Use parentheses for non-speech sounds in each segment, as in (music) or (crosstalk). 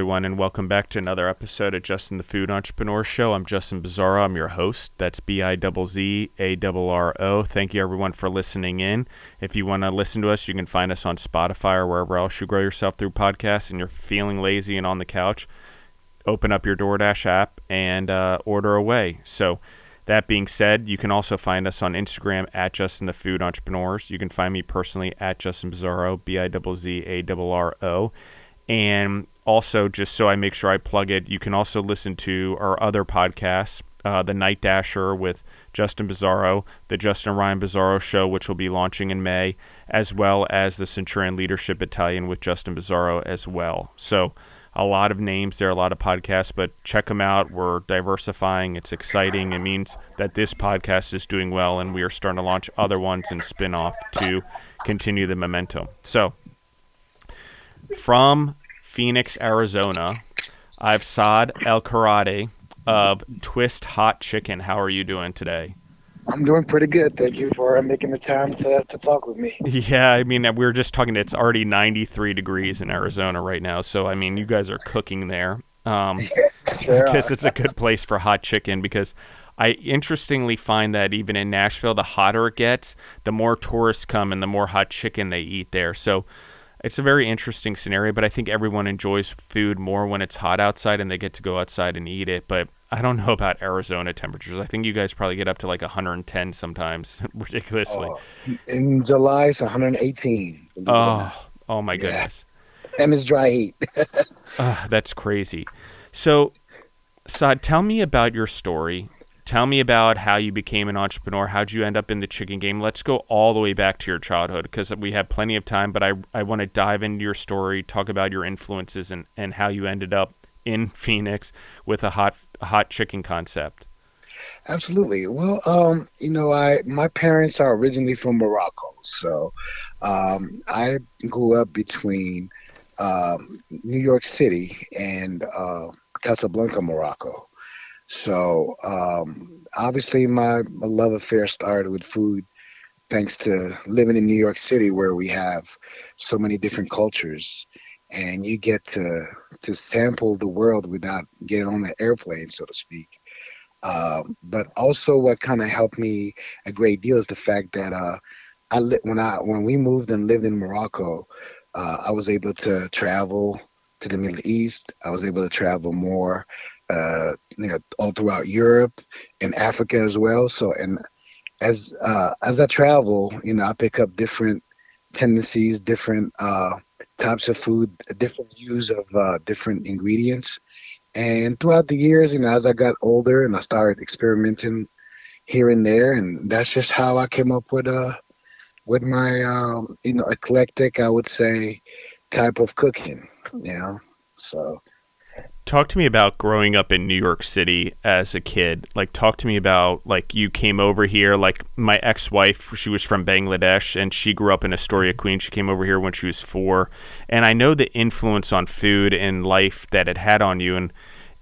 Everyone, and welcome back to another episode of Justin the Food Entrepreneur Show. I'm Justin Bizzarro. I'm your host. That's B I Z A R O. Thank you, everyone, for listening in. If you want to listen to us, you can find us on Spotify or wherever else you grow yourself through podcasts and you're feeling lazy and on the couch. Open up your DoorDash app and uh, order away. So, that being said, you can also find us on Instagram at Justin the Food Entrepreneurs. You can find me personally at Justin Bizzarro, B I Z A R O. And also, just so I make sure I plug it, you can also listen to our other podcasts, uh, The Night Dasher with Justin Bizzarro, The Justin Ryan Bizzarro Show, which will be launching in May, as well as The Centurion Leadership Battalion with Justin Bizzarro as well. So, a lot of names there, a lot of podcasts, but check them out. We're diversifying. It's exciting. It means that this podcast is doing well, and we are starting to launch other ones and spin off to continue the momentum. So, from Phoenix, Arizona. I've Saad Elquarati of Twist Hot Chicken. How are you doing today? I'm doing pretty good. Thank you for making the time to, to talk with me. Yeah, I mean, we were just talking, it's already 93 degrees in Arizona right now. So, I mean, you guys are cooking there. Um, (laughs) because it's a good place for hot chicken because I interestingly find that even in Nashville, the hotter it gets, the more tourists come and the more hot chicken they eat there. So, it's a very interesting scenario, but I think everyone enjoys food more when it's hot outside and they get to go outside and eat it. But (laughs) I don't know about Arizona temperatures. I think you guys probably get up to like 110 sometimes, (laughs) ridiculously. Oh, in July, it's 118. Oh, oh my goodness. Yeah. And it's dry heat. (laughs) uh, that's crazy. So, Saad, tell me about your story tell me about how you became an entrepreneur. How'd you end up in the chicken game? Let's go all the way back to your childhood because we have plenty of time, but I, I want to dive into your story, talk about your influences and, and how you ended up in (laughs) Phoenix with a hot hot chicken concept. Absolutely. Well, um, you know, I my parents are originally from Morocco, so um, I grew up between um, New York City and uh, Casablanca, Morocco. So um, obviously, my, my love affair started with food, thanks to living in New York City, where we have so many different cultures, and you get to to sample the world without getting on the airplane, so to speak. Um, but also, what kind of helped me a great deal is the fact that uh, I li- when I when we moved and lived in Morocco, uh, I was able to travel to the Middle East. I was able to travel more uh, you know, all throughout Europe and Africa as well. So, and as uh, as I travel, you know, I pick up different tendencies, different uh, types of food, different use of uh, different ingredients. And throughout the years, you know, as I got older and I started experimenting here and there, and that's just how I came up with uh with my um, you know eclectic, I would say, type of cooking. You know, so talk to me about growing up in New York City as a kid. Like, talk to me about like you came over here. Like my ex-wife, she was from Bangladesh, and she grew up in Astoria, Queens. She came over here when she was four, and I know the influence on food and life that it had on you. And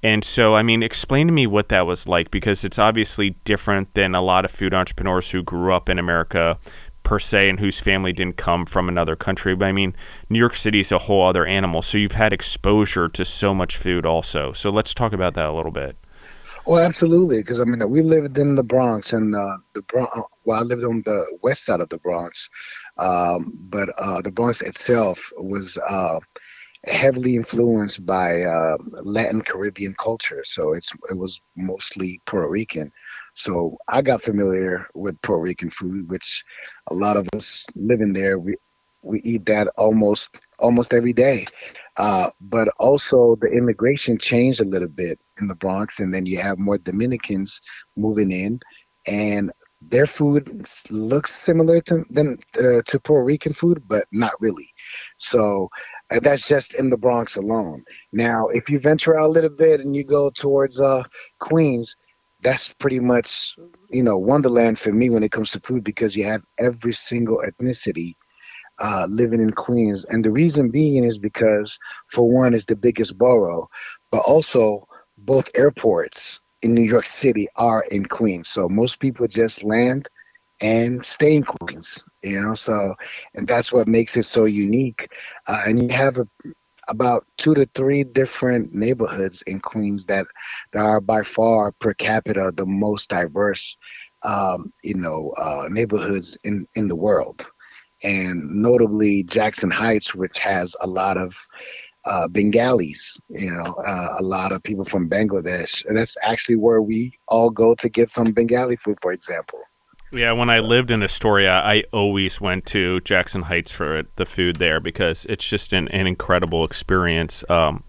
and so, I mean, explain to me what that was like because it's obviously different than a lot of food entrepreneurs who grew up in America per se and whose family didn't come from another country. But I mean, New York City is a whole other animal. So you've had exposure to so much food also. So let's talk about that a little bit. Well, absolutely, because I mean, we lived in the Bronx, and uh, the Bronx. Well, I lived on the west side of the Bronx, um, but uh, the Bronx itself was uh, heavily influenced by uh, Latin Caribbean culture. So it's it was mostly Puerto Rican. So I got familiar with Puerto Rican food, which a lot of us living there, we we eat that almost almost every day. Uh, but also the immigration changed a little bit in the Bronx, and then you have more Dominicans moving in, and their food looks similar to than uh, to Puerto Rican food, but not really. So that's just in the Bronx alone. Now, if you venture out a little bit and you go towards uh, Queens, that's pretty much you know wonderland for me when it comes to food because you have every single ethnicity uh, living in Queens, and the reason being is because for one, it's the biggest borough, but also both airports in New York City are in Queens, so most people just land and stay in Queens, you know. So, and that's what makes it so unique. Uh, and you have a about two to three different neighborhoods in Queens that, that are by far per capita the most diverse, um, you know, uh, neighborhoods in in the world, and notably Jackson Heights, which has a lot of uh, Bengalis, you know, uh, a lot of people from Bangladesh. And that's actually where we all go to get some Bengali food, for example. Yeah, when so. I lived in Astoria, I always went to Jackson Heights for the food there because it's just an, an incredible experience. Um,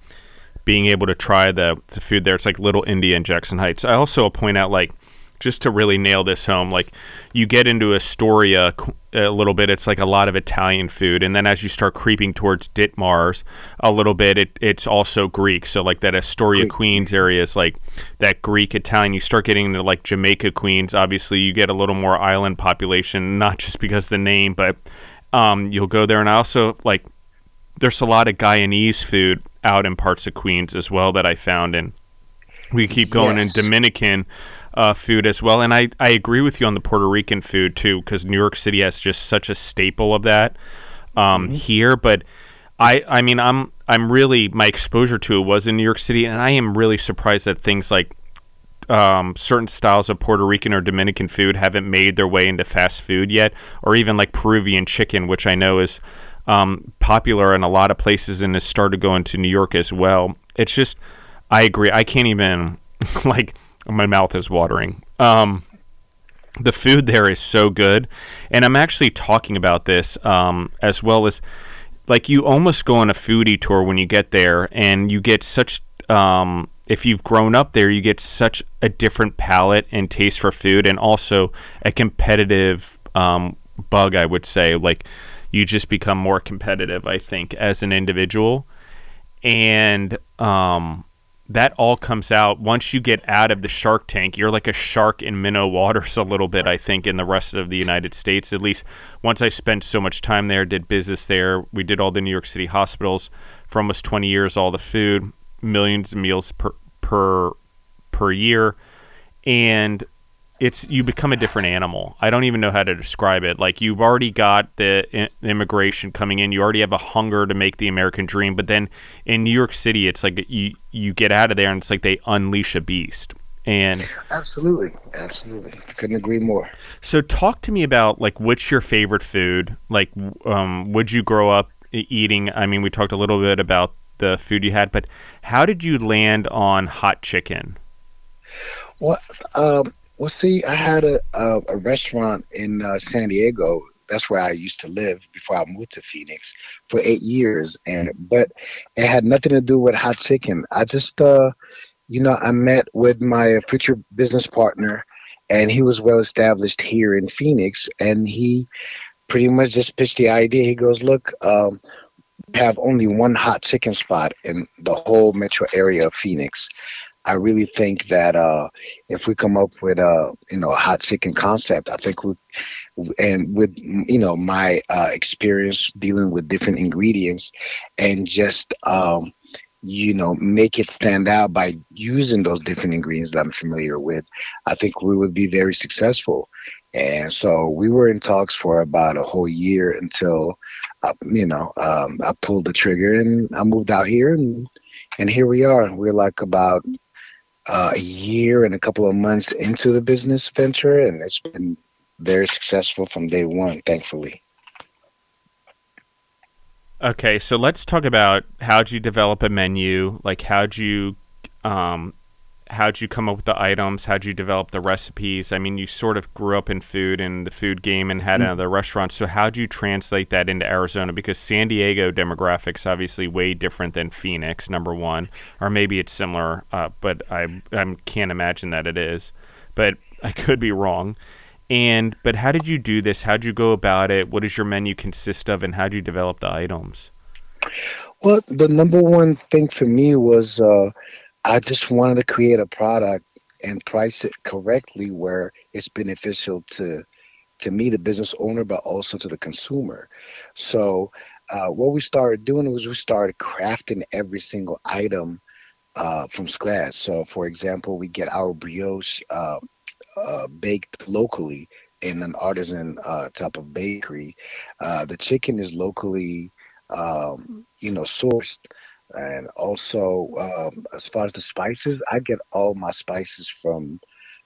being able to try the, the food there, it's like Little India in Jackson Heights. I also point out like just to really nail this home, like you get into Astoria a little bit, it's like a lot of Italian food, and then as you start creeping towards Ditmars a little bit, it, it's also Greek. So like that Astoria Greek. Queens area is like that Greek Italian. You start getting into like Jamaica Queens, obviously you get a little more island population, not just because the name, but um, you'll go there, and I also like there's a lot of Guyanese food out in parts of Queens as well that I found, and we keep going yes. in Dominican uh, food as well. And I, I agree with you on the Puerto Rican food too, because New York City has just such a staple of that um, mm-hmm. here. But I, I mean, I'm I'm really my exposure to it was in New York City, and I am really surprised that things like um, certain styles of Puerto Rican or Dominican food haven't made their way into fast food yet, or even like Peruvian chicken, which I know is um, popular in a lot of places and has started going to New York as well. It's just, I agree. I can't even (laughs) like my mouth is watering. Um, the food there is so good, and I'm actually talking about this um, as well as like you almost go on a foodie tour when you get there, and you get such. Um, if you've grown up there, you get such a different palate and taste for food, and also a competitive um, bug. I would say, like you just become more competitive. I think as an individual, and um, that all comes out once you get out of the shark tank. You're like a shark in minnow waters a little bit, I think, in the rest of the United States. At least once I spent so much time there, did business there. We did all the New York City hospitals for almost 20 years, all the food, millions of meals per per per year, and it's you become a different animal. I don't even know how to describe it. Like you've already got the I- immigration coming in, you already have a hunger to make the American dream, but then in New York City, it's like you you get out of there and it's like they unleash a beast. And absolutely, absolutely, couldn't agree more. So talk to me about like what's your favorite food? Like, um, would you grow up eating? I mean, we talked a little bit about the food you had, but how did you land on hot chicken? Well, um, well, see, I had a a, a restaurant in uh, San Diego. That's where I used to live before I moved to Phoenix for eight years, and but it had nothing to do with hot chicken. I just, uh, you know, I met with my future business partner, and he was well established here in Phoenix, and he pretty much just pitched the idea. He goes, "Look, um, have only one hot chicken spot in the whole metro area of Phoenix. I really think that uh, if we come up with a you know a hot chicken concept, I think we and with you know my uh, experience dealing with different ingredients and just um, you know make it stand out by using those different ingredients that I'm familiar with, I think we would be very successful. And so we were in talks for about a whole year until, uh, you know, um, I pulled the trigger and I moved out here and and here we are. We're like about uh, a year and a couple of months into the business venture, and it's been very successful from day one, thankfully. Okay, so let's talk about how'd you develop a menu? Like, how'd you um, how'd you come up with the items? How'd you develop the recipes? I mean, you sort of grew up in food and the food game and had mm-hmm. another restaurant. So how'd you translate that into Arizona? Because San Diego demographics obviously way different than Phoenix, number one, or maybe it's similar, uh, but I I can't imagine that it is. But (laughs) I could be wrong. And but how did you do this? How'd you go about it? What does your menu consist of, and how'd you develop the items? Well, the number one thing for me was uh, I just wanted to create a product and price it correctly where it's beneficial to to me, the business owner, but also to the consumer. So uh, what we started doing was we started crafting every single item uh, from scratch. So, for example, we get our brioche uh, uh baked locally in an artisan uh, type of bakery. Uh, the chicken is locally, um, you know, sourced And also, um, as far as the spices, I get all my spices from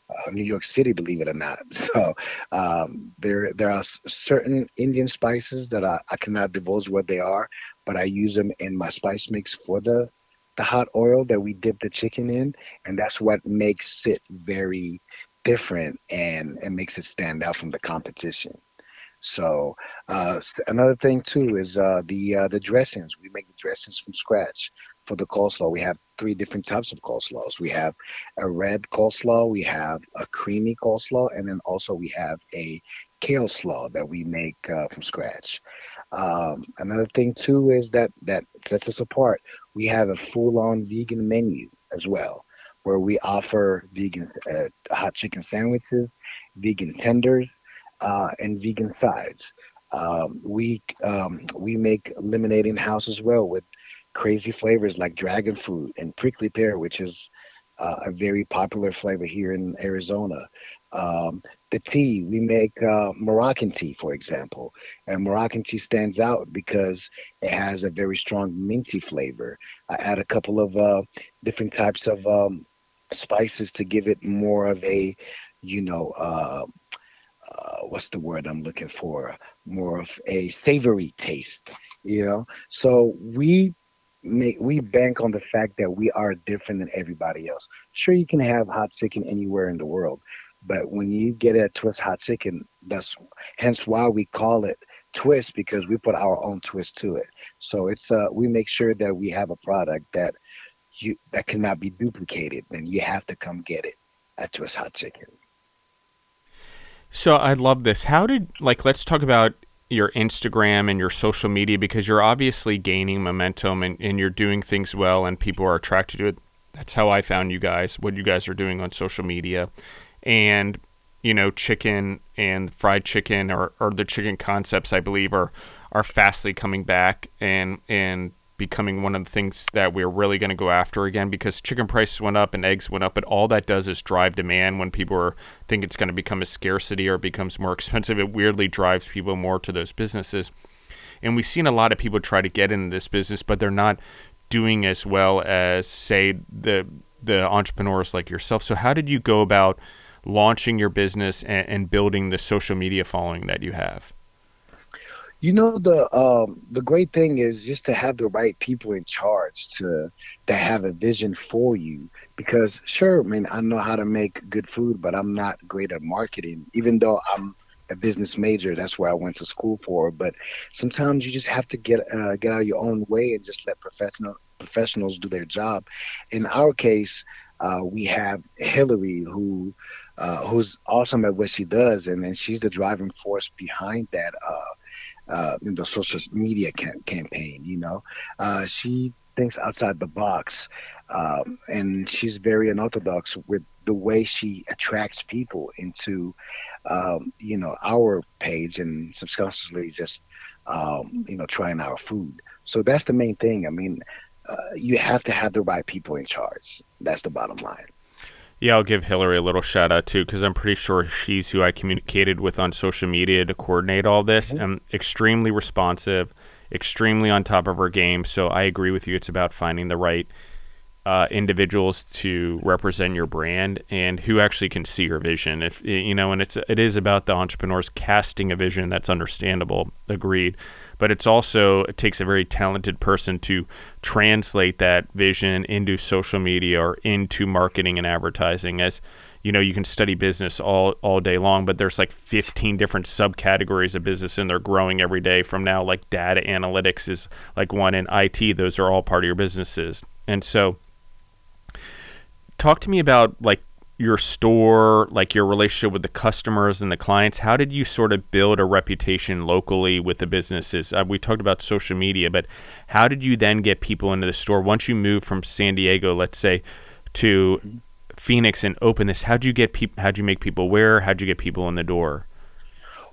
uh, New York City, believe it or not. (laughs) So um, there there are certain Indian spices that I, I cannot divulge what they are, but I use them in my spice mix for the the hot oil that we dip the chicken in, and that's what makes it very different and and makes it stand out from the competition. So uh, another thing too is uh, the uh, the dressings. We make the dressings from scratch for the coleslaw. We have three different types of coleslaws. We have a red coleslaw, we have a creamy coleslaw, and then also we have a kale slaw that we make uh, from scratch. Um, another thing too is that that sets us apart. We have a full-on vegan menu as well, where we offer vegan uh, hot chicken sandwiches, vegan tenders, uh, and vegan sides. Um, we um, we make lemonade in house as well with crazy flavors like dragon fruit and prickly pear, which is uh, a very popular flavor here in Arizona. Um, the tea, we make uh, Moroccan tea, for example. And Moroccan tea stands out because it has a very strong minty flavor. I add a couple of uh, different types of um, spices to give it more of a, you know, uh, what's the word I'm looking for? More of a savory taste, you know? So we make we bank on the fact that we are different than everybody else. Sure, you can have hot chicken anywhere in the world, but when you get a twist hot chicken, that's hence why we call it twist because we put our own twist to it. So it's uh we make sure that we have a product that you that cannot be duplicated. Then you have to come get it at Twist Hot Chicken. So I love this. How did like let's talk about your Instagram and your social media because you're obviously gaining momentum and, and you're doing things well and people are attracted to it. That's how I found you guys, what you guys are doing on social media. And, you know, chicken and fried chicken or, or the chicken concepts, I believe, are, are fastly coming back and, and becoming one of the things that we're really going to go after again because chicken prices went up and eggs went up, but all that does is drive demand when people are, think it's going to become a scarcity or becomes more (laughs) expensive. It weirdly drives people more to those businesses. And we've seen a lot of people try to get into this business, but they're not doing as well as, say, the the entrepreneurs like yourself. So, how did you go about launching your business and, and building the social media following that you have? You know the um, the great thing is just to have the right people in charge to to have a vision for you. Because sure, I mean I know how to make good food, but I'm not great at marketing. Even though I'm a business major, that's where I went to school for. But sometimes you just have to get uh, get out of your own way and just let professional professionals do their job. In our case, uh, we have Hillary who. Uh, who's awesome at what she does, and then she's the driving force behind that uh, uh, in the social media cam- campaign. You know, uh, she thinks outside the box, um, and she's very unorthodox with the way she attracts people into, um, you know, our page and subconsciously just, um, you know, trying our food. So that's the main thing. I mean, uh, you have to have the right people in charge. That's the bottom line. Yeah, I'll give Hillary a little shout out too, because I'm pretty sure she's who I communicated with on social media to coordinate all this. Mm-hmm. And extremely responsive, extremely on top of her game. So I agree with you. It's about finding the right uh, individuals to represent your brand and who actually can see your vision. If you know, and it's it is about the entrepreneurs casting a vision that's understandable. Agreed, but it's also it takes a very talented person to translate that vision into social media or into marketing and advertising. As you know, you can study business all all day long, but there's like 15 different subcategories of business, and they're growing every day. From now, like data analytics is like one, in IT, those are all part of your businesses, and so talk to me about like your store, like your relationship with the customers and the clients. How did you sort of build a reputation locally with the businesses? Uh, we talked about social media, but how did you then get people into the store once you moved from San Diego, let's say, to Phoenix and open this? How'd you get people? How'd you make people aware? How'd you get people in the door?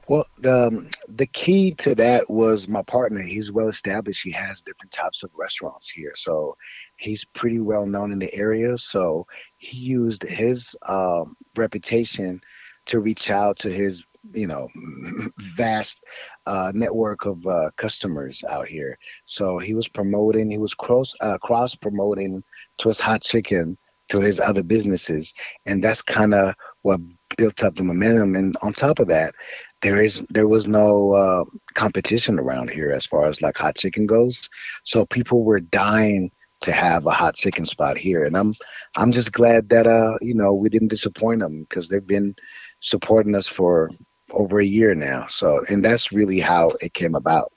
Well, the um, the key to that was my partner. He's well established. He has different types of restaurants here, so he's pretty well known in the area. So he used his um, reputation to reach out to his you know (laughs) vast uh, network of uh, customers out here. So he was promoting, he was cross uh, cross promoting Twist Hot Chicken to his other businesses, and that's kind of what built up the momentum. And on top of that, there is there was no uh, competition around here as far as like hot chicken goes. So people were dying to have a hot chicken spot here, and I'm I'm just glad that uh you know we didn't disappoint them because they've been supporting us for over a year now. So and that's really how it came about.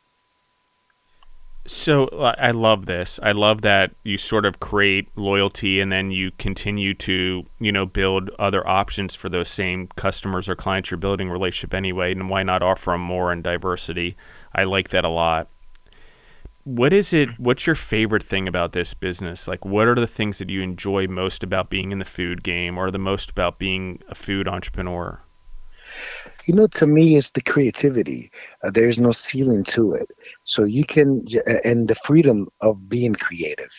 So I love this. I love that you sort of create loyalty and then you continue to, you know, build other options for those same customers or clients you're building relationship anyway. And why not offer them more and diversity? I like that a lot. What is it? What's your favorite thing about this business? Like, what are the things that you enjoy most about being in the food game or the most about being a food entrepreneur? You know, to me, it's the creativity. Uh, there's no ceiling to it. So you can, and the freedom of being creative.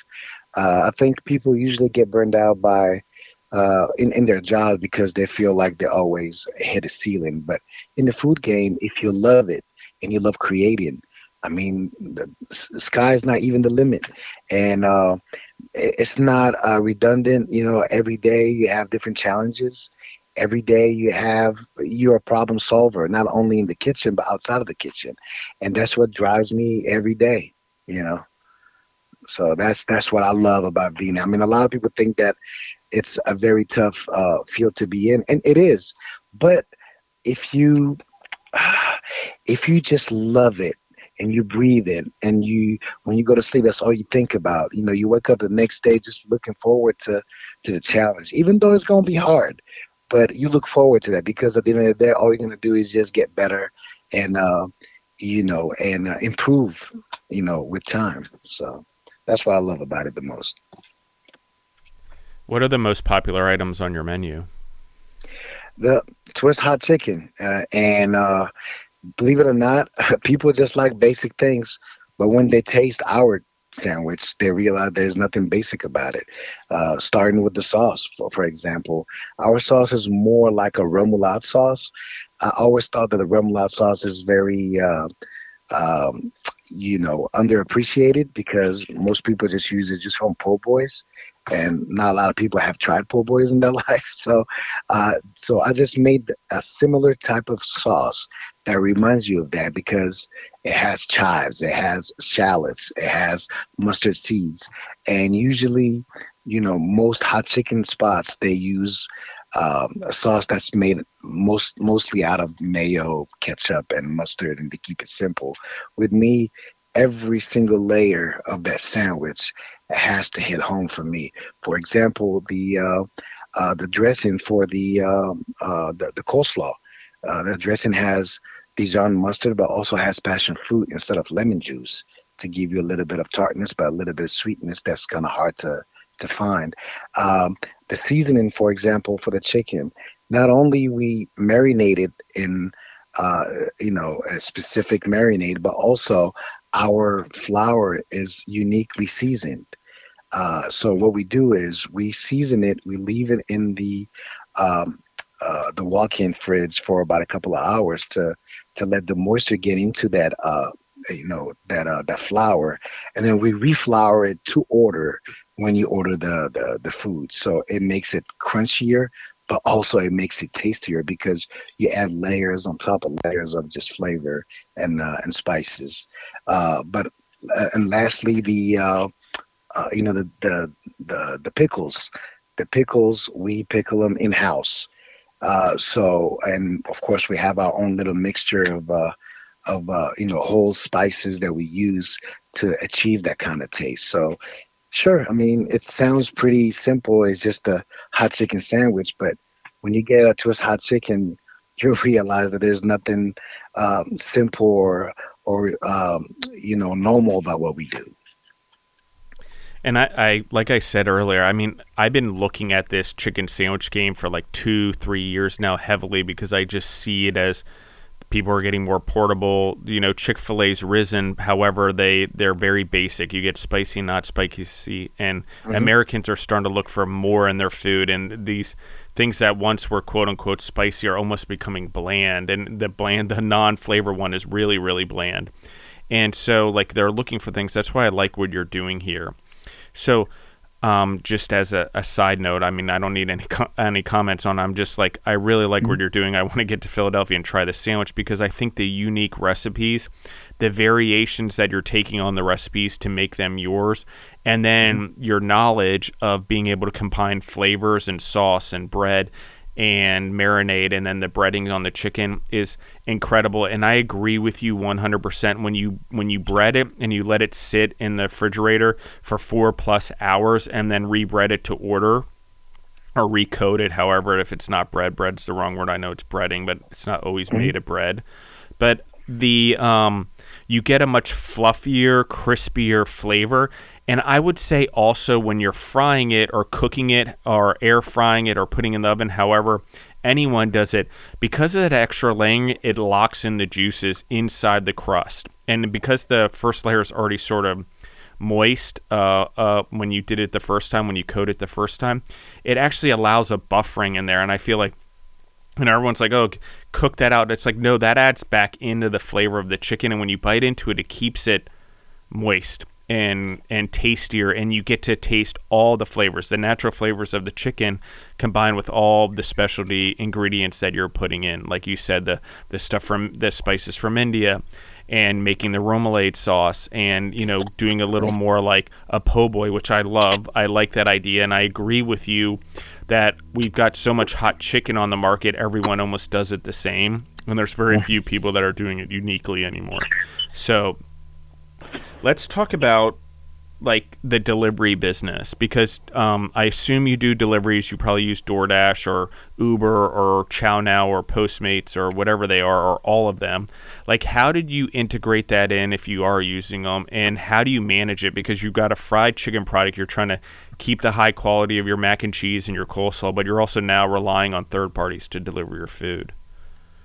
Uh, I think people usually get burned out by uh, in, in their jobs because they feel like they always hit a ceiling. But in the food game, if you love it and you love creating, I mean, the, sky is not even the limit. And uh, it's not uh, redundant. You know, every day you have different challenges every day you have you're a problem solver not only in the kitchen but outside of the kitchen and that's what drives me every day you know so that's that's what i love about being i mean a lot of people think that it's a very tough uh, field to be in and it is but if you (sighs) if you just love it and you breathe it and you when you go to sleep that's all you think about you know you wake up the next day just looking forward to to the challenge even though it's going to be hard but you look forward to that because at the end of the day, all you're going to do is just get better and, uh, you know, and uh, improve, you know, with time. So that's what I love about it the most. What are the most popular items on your menu? The twist hot chicken. Uh, and uh, believe it or not, (laughs) people just like basic things. But when they taste our sandwich, they realize there's nothing basic about it. Uh, starting with the sauce, for, for example, our sauce is more like a remoulade sauce. I always thought that the remoulade sauce is very, uh, um, you know, underappreciated because most people just use it just from po' boys, and not a lot of people have tried po' boys in their (laughs) life. So, uh, so I just made a similar type of sauce that reminds you of that because it has chives, it has shallots, it has mustard seeds, and usually, you know, most hot chicken spots they use um, a sauce that's made most mostly out of mayo, ketchup, and mustard, and to keep it simple. With me, every single layer of that sandwich has to hit home for me. For example, the uh, uh, the dressing for the um, uh, the, the coleslaw. Uh, the dressing has Dijon mustard, but also has passion fruit instead of lemon juice to give you a little bit of tartness, but a little bit of sweetness that's kind of hard to to find. Um, the seasoning, for example, for the chicken, not only we marinated in uh, you know a specific marinade, but also our flour is uniquely seasoned. Uh, so what we do is we season it, we leave it in the um, uh, the walk-in fridge for about a couple of hours to to let the moisture get into that uh you know that uh that flour and then we reflour it to order when you order the, the the food. So it makes it crunchier but also it makes it tastier because you add layers on top of layers of just flavor and uh, and spices. Uh but uh, and lastly the uh, uh you know the, the the the pickles. The pickles we pickle them in house uh, so, and of course, we have our own little mixture of uh, of uh, you know whole spices that we use to achieve that kind of taste. So, sure, I mean, it sounds pretty simple. It's just a hot chicken sandwich, but when you get a twist hot chicken, you'll (laughs) realize that there's nothing um, simple or or um, you know normal about what we do. And I, I, like I said earlier, I mean, I've been looking at this chicken sandwich game for like two, three years now heavily because I just see it as people are getting more portable. You know, Chick Fil A's risen. However, they they're very basic. You get spicy, not spicy, and mm-hmm. Americans are starting to look for more in their food. And these things that once were quote unquote spicy are almost becoming bland. And the bland, the non flavor one is really really bland. And so, like, they're looking for things. That's why I like what you're doing here. So, um, just as a, a, side note, I mean, I don't need any co- any comments on. I'm just like, I really like mm-hmm. what you're doing. I want to get to Philadelphia and try the sandwich because I think the unique recipes, the variations that you're taking on the recipes to make them yours, and then mm-hmm. your knowledge of being able to combine flavors and sauce and bread and marinade and then the breading on the chicken is incredible. And I agree with you 100% when you when you bread it and you let it sit in the refrigerator for 4 plus hours and then rebread it to order or recode it however if it's not bread bread's the wrong word. I know it's breading but it's not always mm-hmm. made of bread. But the um you get a much fluffier crispier flavor and I would say also when you're frying it or cooking it or air frying it or putting in the oven, however anyone does it, because of that extra laying, it locks in the juices inside the crust. And because the first layer is already sort of moist uh, uh, when you did it the first time, when you coat it the first time, it actually allows a buffering in there. And I feel like and everyone's like, oh, cook that out. It's like, no, that adds back into the flavor of the chicken. And when you bite into it, it keeps it moist and and tastier and you get to taste all the flavors. The natural flavors of the chicken combined with all the specialty ingredients that you're putting in. Like you said the the stuff from the spices from India and making the remoulade sauce and you know doing a little more like a po' boy which I love. I like that idea and I agree with you that we've got so much hot chicken on the market everyone almost does it the same and there's very few people that are doing it uniquely anymore. So let's talk about like the delivery business because um, I assume you do deliveries. You probably use DoorDash or Uber or ChowNow or Postmates or whatever they are, or all of them. Like, how did you integrate that in if you are using them, and how do you manage it? Because you've got a fried chicken product, you're trying to keep the high quality of your mac and cheese and your coleslaw, but you're also now relying on third parties to deliver your food.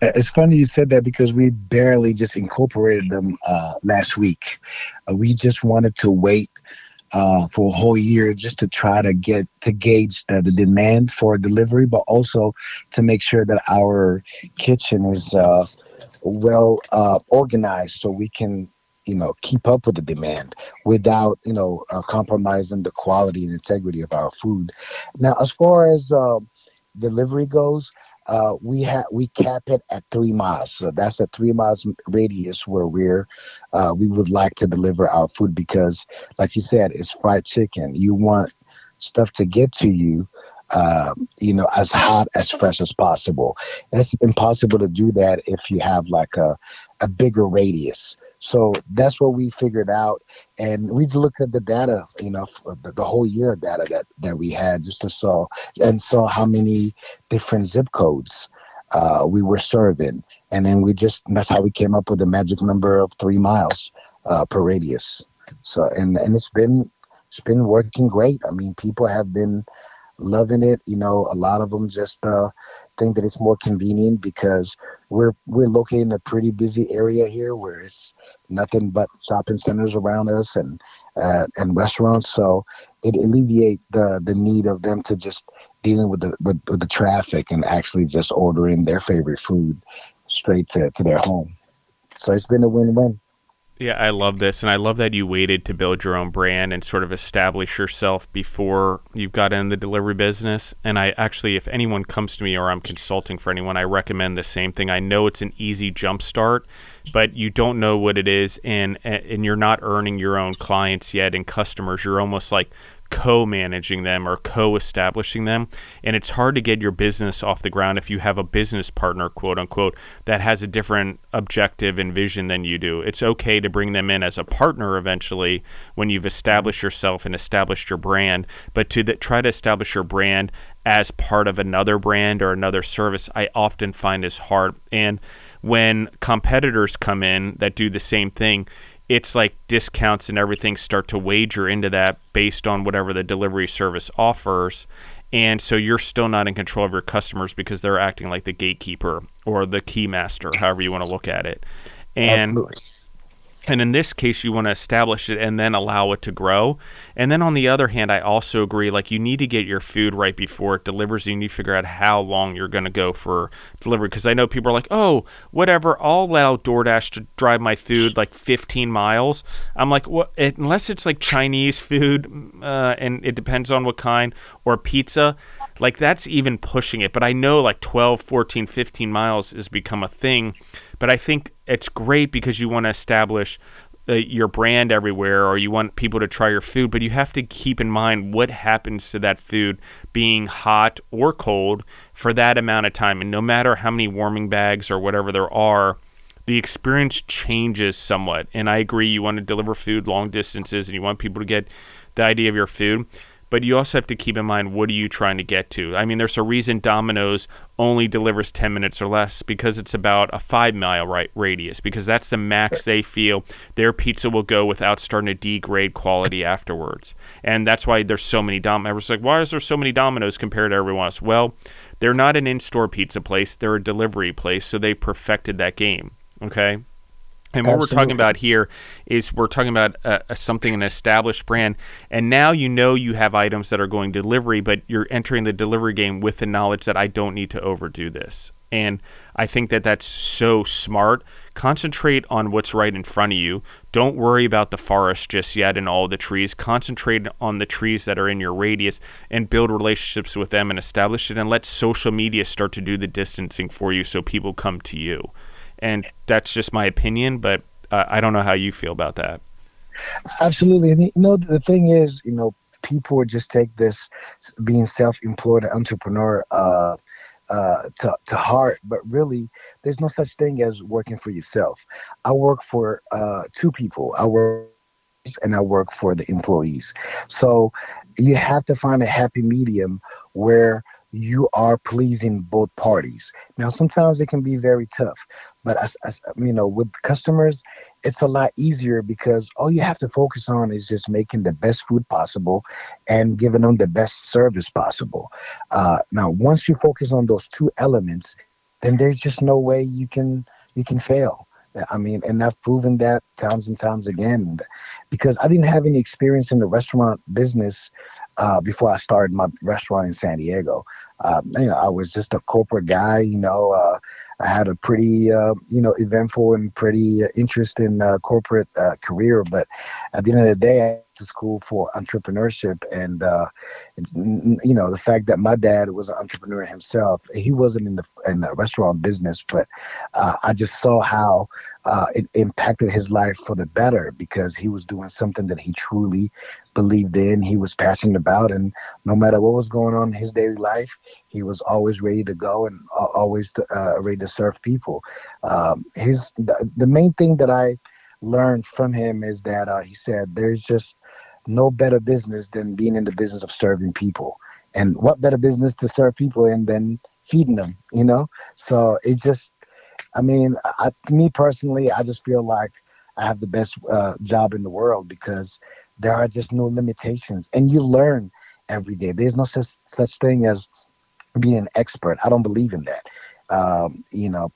It's funny you said that because we barely just incorporated them uh, last week. Uh, we just wanted to wait uh, for a whole year just to try to get to gauge the, the demand for delivery, but also to make sure that our kitchen is uh, well uh, organized so we can you know keep up with the demand without you know uh, compromising the quality and integrity of our food now as far as uh, delivery goes uh, we have we cap it at three miles. So that's a three miles radius where we're uh, we would like to deliver our food because, like you said, it's fried chicken. You want stuff to get to you, uh, you know, as hot as fresh as possible. It's impossible to do that if you have like a a bigger radius. So that's what we figured out, and we've looked at the data, you know, the, the, whole year of data that that we had, just to saw and saw how many different zip codes uh, we were serving, and then we just that's how we came up with the magic number of three miles uh, per radius. So and and it's been it's been working great. I mean, people have been loving it. You know, a lot of them just uh, think that it's more convenient because we're we're located in a pretty busy area here where it's nothing but shopping centers around us and uh, and restaurants. So it alleviate the the need of them to just dealing with the with, with the traffic and actually just ordering their favorite food straight to, to their home. So it's been a win win. Yeah, I love this. And I love that you waited to build your own brand and sort of establish yourself before you got in the delivery business. And I actually, if anyone comes to me or I'm consulting for anyone, I recommend the same thing. I know it's an easy jump start, but you don't know what it is. And, and you're not earning your own clients yet and customers. You're almost like co managing them or co establishing them. And it's hard to get your business off the ground if you have a business partner, quote unquote, that has a different objective and vision than you do. It's okay to bring them in as a partner eventually when you've established yourself and established your brand, but to try to establish your brand as part of another brand or another service, I often find is hard. And when competitors come in that do the same thing, it's like discounts and everything start to wager into that based on whatever the delivery service offers And so you're still not in control of your customers because they're acting like the gatekeeper or the keymaster, however you want to look at it. And Absolutely. And in this case, you want to establish it and then allow it to grow. And then on the other hand, I also agree like you need to get your food right before it delivers. You need to figure out how long you're going to go for delivery. Because I know people are like, oh, whatever, I'll allow DoorDash to drive my food like 15 miles. I'm like, well, it, unless it's like Chinese food uh, and it depends on what kind, or pizza, like that's even pushing it. But I know like 12, 14, 15 miles has become a thing. But I think it's great because you want to establish uh, your brand everywhere or you want people to try your food, but you have to keep in mind what happens to that food being hot or cold for that amount of time. And no matter how many warming bags or whatever there are, the experience changes somewhat. And I agree, you want to deliver food long distances and you want people to get the idea of your food but you also have to keep in mind what are you trying to get to. I mean, there's a reason Domino's only delivers 10 minutes or less because it's about a five mile right radius because that's the max they feel their pizza will go without starting to degrade quality afterwards. And that's why there's so many Domino's. Like, why is there so many Domino's compared to everyone else? Well, they're not an in-store pizza place; they're a delivery place, so they've perfected that game. Okay. And what Absolutely. we're talking about here is we're talking about uh, something, an established brand. And now you know you have items that are going delivery, but you're entering the delivery game with the knowledge that I don't need to overdo this. And I think that that's so smart. Concentrate on what's right in front of you. Don't worry about the forest just yet and all the trees. Concentrate on the trees that are in your radius and build relationships with them and establish it. And let social media start to do the distancing for you so people come to you and that's just my opinion. But uh, I don't know how you feel about that. Absolutely, and you know the thing is, you know, people just take this being self-employed entrepreneur uh, uh, to, to heart, but really, there's no such thing as working for yourself. I work for uh, two people. I work and I work for the employees. So you have to find a happy medium where you are pleasing both parties. Now, sometimes it can be very tough, but you know, with customers, it's a lot easier because all you have to focus on is just making the best food possible and giving them the best service possible. Uh, now, once you focus on those two elements, then there's just no way you can you can fail. I mean, and I've proven that times and times again because I didn't have any experience in the restaurant business uh, before I started my restaurant in San Diego. Um, you know, I was just a corporate guy. You know, uh, I had a pretty, uh, you know, eventful and pretty interesting uh, corporate uh, career. But at the end of the day, to school for entrepreneurship, and uh, you know, the fact that my dad was an entrepreneur himself, he wasn't in the in the restaurant business, but uh, I just saw how it impacted his life for the better because he was doing something that he truly believed in, he was passionate about, and no matter what was going on in his daily life, he was always ready to go and always to, uh, ready to serve people. Um, his the, the, main thing that I learned from him is that uh, he said there's just no better business than being in the business of serving people, and what better business to serve people in than feeding them, you know? So it just, I mean, I, me personally, I just feel like I have the best uh, job in the world because there are just no limitations. And you learn every day. There's no such such thing as being an expert. I don't believe in that. Um, you know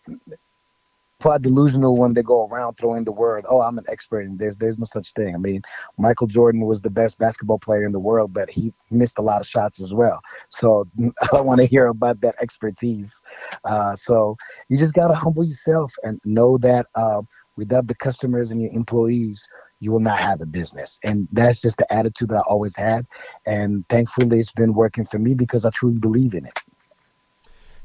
quite delusional when they go around throwing the word oh i'm an expert and there's there's no such thing i mean michael jordan was the best basketball player in the world but he missed a lot of shots as well so (laughs) i don't want to hear about that expertise uh, so you just got to humble yourself and know that uh, without the customers and your employees you will not have a business. And that's just the attitude that I always had. And thankfully, it's been working for me because I truly believe in it.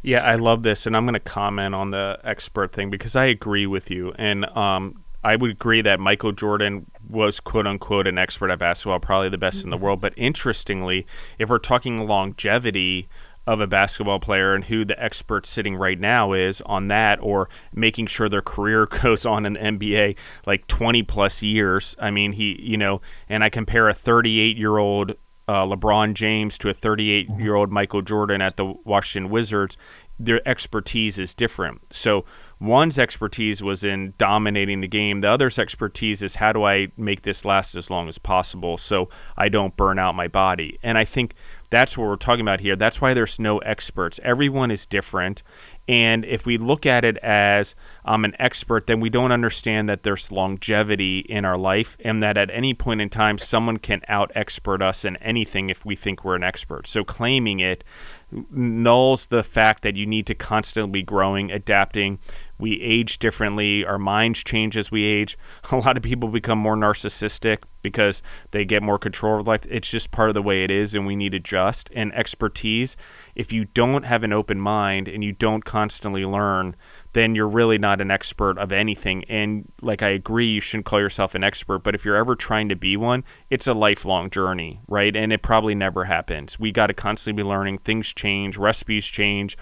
Yeah, I love this. And I'm going to comment on the expert thing because I agree with you. And um, I would agree that Michael Jordan was quote unquote an expert at basketball, probably the best mm-hmm. in the mm-hmm. world. But interestingly, if we're talking longevity, of a basketball player and who the expert sitting right now is on that or making sure their career (laughs) goes on in the NBA like 20 plus years. I mean, he, you know, and I compare a 38 year old uh, LeBron James to a 38 year old Michael Jordan at the Washington Wizards. Their expertise is different. So one's expertise was in dominating the game. The other's expertise is how do I make this last as long as possible so I don't burn out my body. And I think that's what we're talking about here. That's why there's no experts. Everyone is different. And if we look at it as I'm an expert, then we don't understand that there's longevity in our life and that at any point in time, someone can out expert us in anything if we think we're an expert. So claiming it nulls the fact that you need to constantly be growing, adapting. We age differently, our minds change as we age. (laughs) A lot of people become more narcissistic because they get more control of life. It's just part of the way it is, and we need to adjust. And expertise, if you don't have an open mind and you don't constantly learn, then you're really not an expert of anything. And like I agree, you shouldn't call yourself an expert, but if you're ever trying to be one, it's a lifelong journey, right? And it probably never happens. We got to constantly be learning. Things change, recipes change,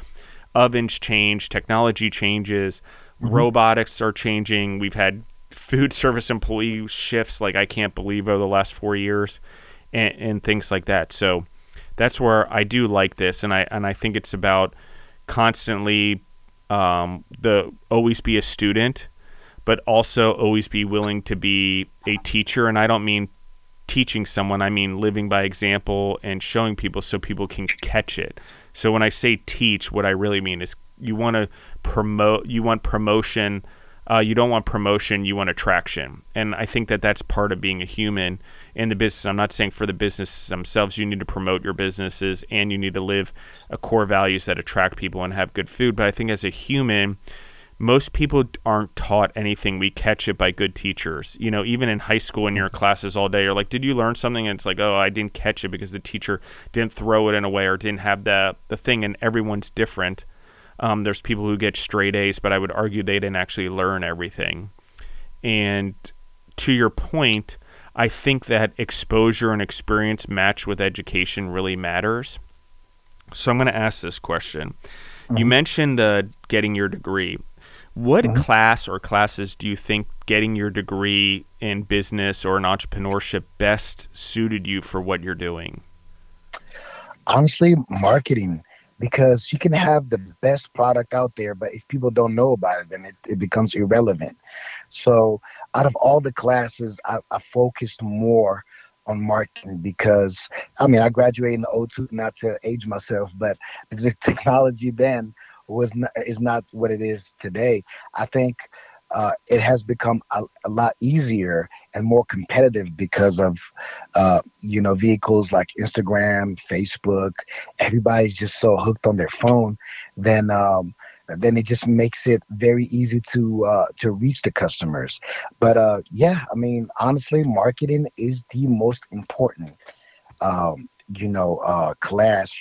ovens change, technology changes, mm-hmm. robotics are changing. We've had food (laughs) service employee shifts like I can't believe over the last four years, and, and things like that. So that's where I do like this, and I and I think it's about constantly um, the always be a student, but also always be willing to be a teacher. And I don't mean teaching someone, I mean living by example and showing people so people can catch it. So when I say teach, what I really mean is you want to promote, you want promotion. Uh, you don't want promotion, you want attraction. And I think that that's part of being a human in the business. I'm not saying for the businesses themselves, you need to promote your businesses and you need to live a core values that attract people and have good food. But I think as a human, most people aren't taught anything. We catch it by good teachers. You know, even in high school, in your classes all day, you're like, "Did you learn something?" And it's like, "Oh, I didn't catch it because the teacher didn't throw it in a way or didn't have the the thing." And everyone's different. Um, there's people who get straight A's, but I would argue they didn't actually learn everything. And to your point, I think that exposure and experience matched with education really matters. So I'm going to ask this question. Mm-hmm. You mentioned uh, getting your degree. What mm-hmm. class or classes do you think getting your degree in business or in entrepreneurship best suited you for what you're doing? Honestly, marketing because you can have the best product out there, but if people don't know about it, then it, it becomes irrelevant. So, out of all the classes, I, I focused more on marketing because I mean I graduated in 02 not to age myself, but the technology then was not, is not what it is today. I think uh, it has become a, a, lot easier and more competitive because of uh, you know vehicles like Instagram, Facebook. Everybody's just so hooked on their phone. Then um, then it just makes it very easy to uh, to reach the customers. But uh, yeah, I mean honestly, marketing is the most important. Um, you know, uh, class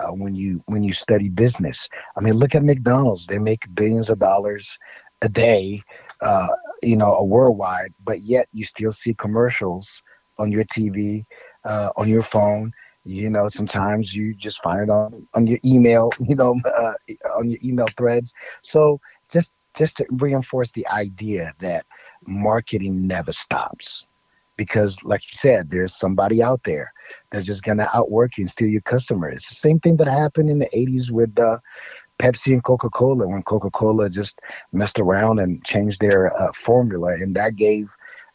uh, when you when you study business. I mean, look at McDonald's; they make billions of dollars a day, uh, you know, worldwide, but yet you still see commercials on your TV, uh, on your phone. You know, sometimes you just find it on on your email, (laughs) you know, uh, on your email threads. So just just to reinforce the idea that marketing never stops because like you said there's somebody out there that's just gonna outwork you and steal your customer it's the same thing that happened in the 80s with uh, Pepsi and Coca Cola when Coca Cola just messed around and changed their uh, formula, and that gave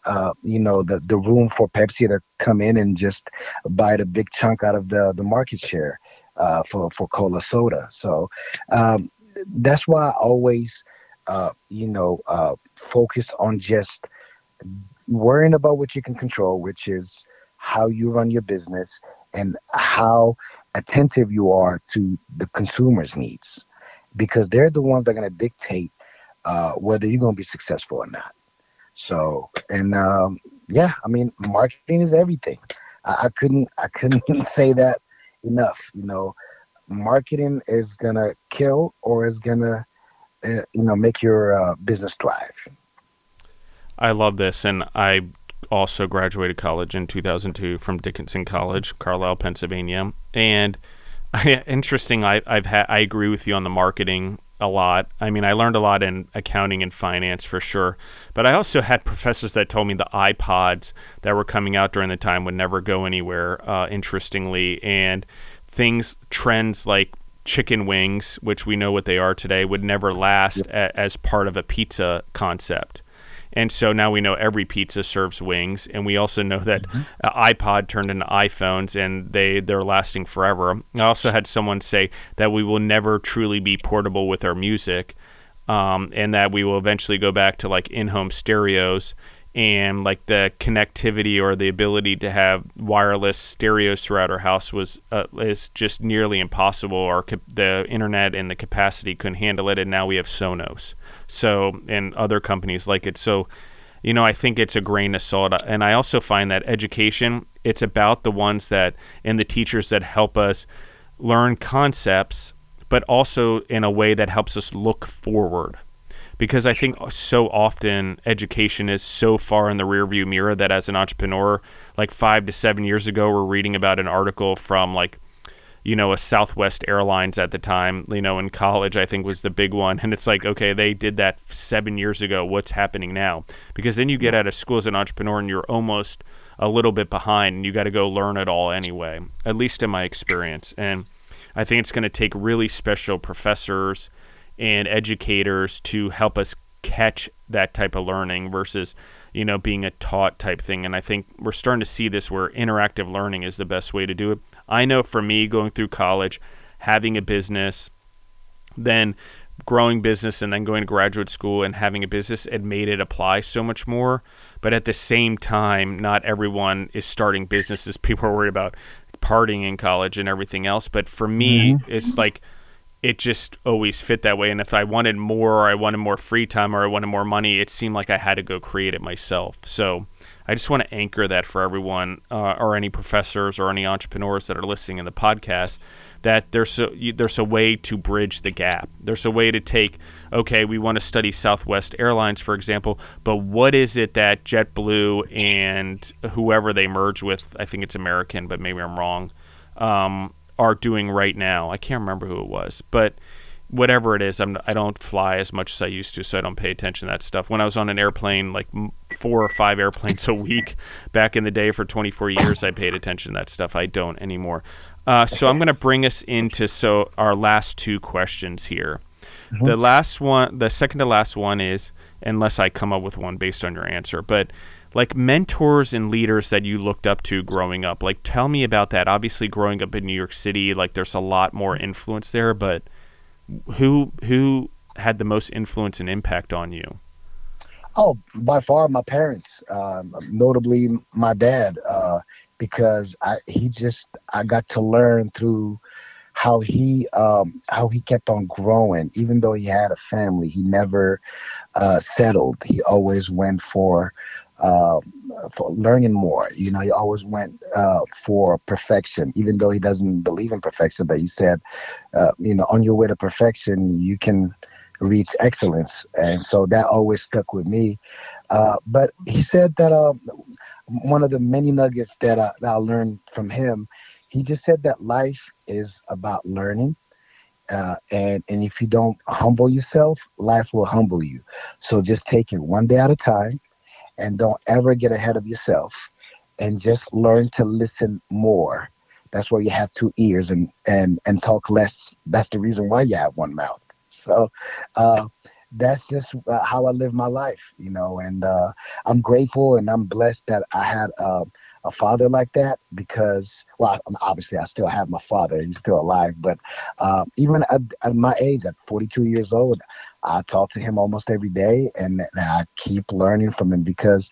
uh, you know the the room for Pepsi to come in and just bite a big chunk out of the the market share uh, for for cola soda. So um, that's why I always uh, you know uh, focus on just worrying about what you can control, which is how you run your business and how attentive you are to the consumer's needs because they're the ones that are going to dictate uh, whether you're going to be successful or not. So, and um, yeah, I mean, marketing is everything. I, I couldn't, I couldn't (laughs) say that enough. You know, marketing is gonna kill or is gonna, uh, you know, make your uh, business thrive. I love this, and I also graduated college in 2002 from Dickinson College, Carlisle, Pennsylvania, and (laughs) interesting. I, I've had. I agree with you on the marketing a lot. I mean, I learned a lot in accounting and finance for sure. But I also had professors that told me the iPods that were coming out during the time would never go anywhere. Uh, interestingly, and things trends like chicken wings, which we know what they are today, would never last yep. a, as part of a pizza concept. And so now we know every pizza serves wings, and we also know that Mm-hmm. uh, iPod turned into iPhones, and they they're lasting forever. I also had someone say that we will never truly be portable with our music, um, and that we will eventually go back to like in-home stereos and like the connectivity or the ability to have wireless stereos throughout our house was uh, is just nearly impossible. Our the internet and the capacity couldn't handle it, and now we have Sonos. So and other companies like it. So you know, I think it's a grain of salt. And I also find that education, it's about the ones that and the teachers that help us learn concepts, but also in a way that helps us look forward. Because I think so often education is so far in the rearview mirror that as an entrepreneur, like five to seven years ago, we're reading about an article from like you know, a Southwest Airlines at the time, you know, in college, I think was the big one. And it's like, okay, they did that seven years ago. What's happening now? Because then you get out of school as an entrepreneur and you're almost a little bit behind and you got to go learn it all anyway, at least in my experience. And I think it's going to take really special professors and educators to help us catch that type of learning versus you know being a taught type thing. And i think we're starting to see this where interactive learning is the best way to do it. I know for me going through college having a business then growing business and then going to graduate school and having a business it made it apply so much more. But at the same time not everyone is starting businesses. (laughs) People are worried about partying in college and everything else. But for me mm-hmm. it's like it just always fit that way. And if I wanted more, or I wanted more free time, or I wanted more money, it seemed like I had to go create it myself. So I just want to anchor that for everyone, uh, or any professors or any entrepreneurs that are listening in the podcast, that there's a, there's a way to bridge the gap. There's a way to take, okay, we want to study Southwest Airlines, for example, but what is it that JetBlue and whoever they merge with, I think it's American, but maybe I'm wrong, um, are doing right now. I can't remember who it was, but whatever it is, I'm I don't fly as much as I used to, so I don't pay attention to that stuff. When I was on an airplane, like four or five airplanes a week back in the day for 24 years, I paid attention to that stuff. I don't anymore. Uh, so I'm going to bring us into so our last two questions here. Mm-hmm. The last one, the second to last one is, unless I come up with one based on your answer, but like mentors and leaders that you looked up to growing up. Like, tell me about that. Obviously, growing up in New York City, like there's a lot more influence there. But who who had the most influence and impact on you? Oh, by far, my parents, um, notably my dad, uh, because I he just I got to learn through how he um, how he kept on growing. Even though he had a family, he never uh, settled. He always went for uh, for learning more. You know, he always went uh, for perfection, even though he doesn't believe in perfection. But he said, uh, you know, on your way to perfection, you can reach excellence, and so that always stuck with me. Uh, but he said that um, one of the many nuggets that I, that I learned from him, he just said that life is about learning. Uh, and and if you don't humble yourself, life will humble you. So just take it one day at a time and don't ever get ahead of yourself and just learn to listen more. That's why you have two ears and and and talk less. That's the reason why you have one mouth. So uh that's just uh, how I live my life, you know, and uh, I'm grateful and I'm blessed that I had uh, a father like that because, well, obviously I still have my father, he's still alive, but uh, even at, at, my age, at 42 years old, I talk to him almost every day and, and I keep learning from him because,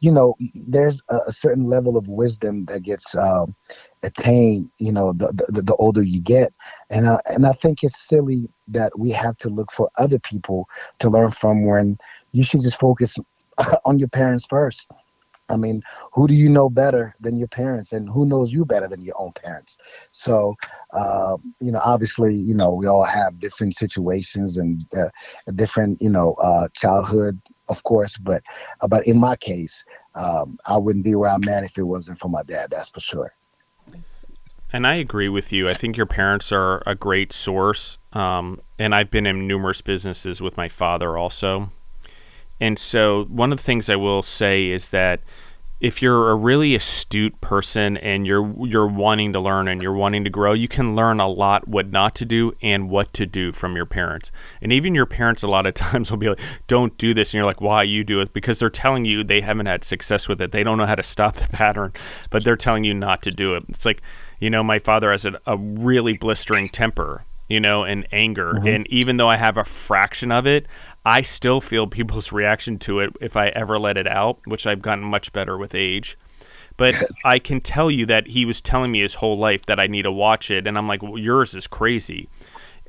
you know, there's a, a certain level of wisdom that gets um, attained, you know, the, the, the older you get. And, uh, and I think it's silly that we have to look for other people to learn from when you should just focus (laughs) on your parents first. I mean, who do you know better than your parents, and who knows you better than your own parents? So, uh, you know, obviously, you know, we all have different situations and uh, different, you know, uh, childhood, of course. But, uh, but in my case, um, I wouldn't be where I'm at if it wasn't for my dad. That's for sure. And I agree with you. I think your parents are a great source. Um, and I've been in numerous businesses with my father also. And so, one of the things I will say is that if you're a really astute person and you're you're wanting to learn and you're wanting to grow, you can learn a lot what not to do and what to do from your parents. And even your parents a lot of (laughs) times will be like, "Don't do this," and you're like, "Why you do it?" Because they're telling you they haven't had success with it. They don't know how to stop (laughs) the pattern, but they're telling you not to do it. It's like, you know, my father has a, a really blistering temper, you know, and anger, mm-hmm. and even though I have a fraction of it, I still feel people's reaction to it if I ever let it out, which I've gotten much better with age. But (laughs) I can tell you that he was telling me his whole life that I need to watch it, and I'm like, well, yours is crazy.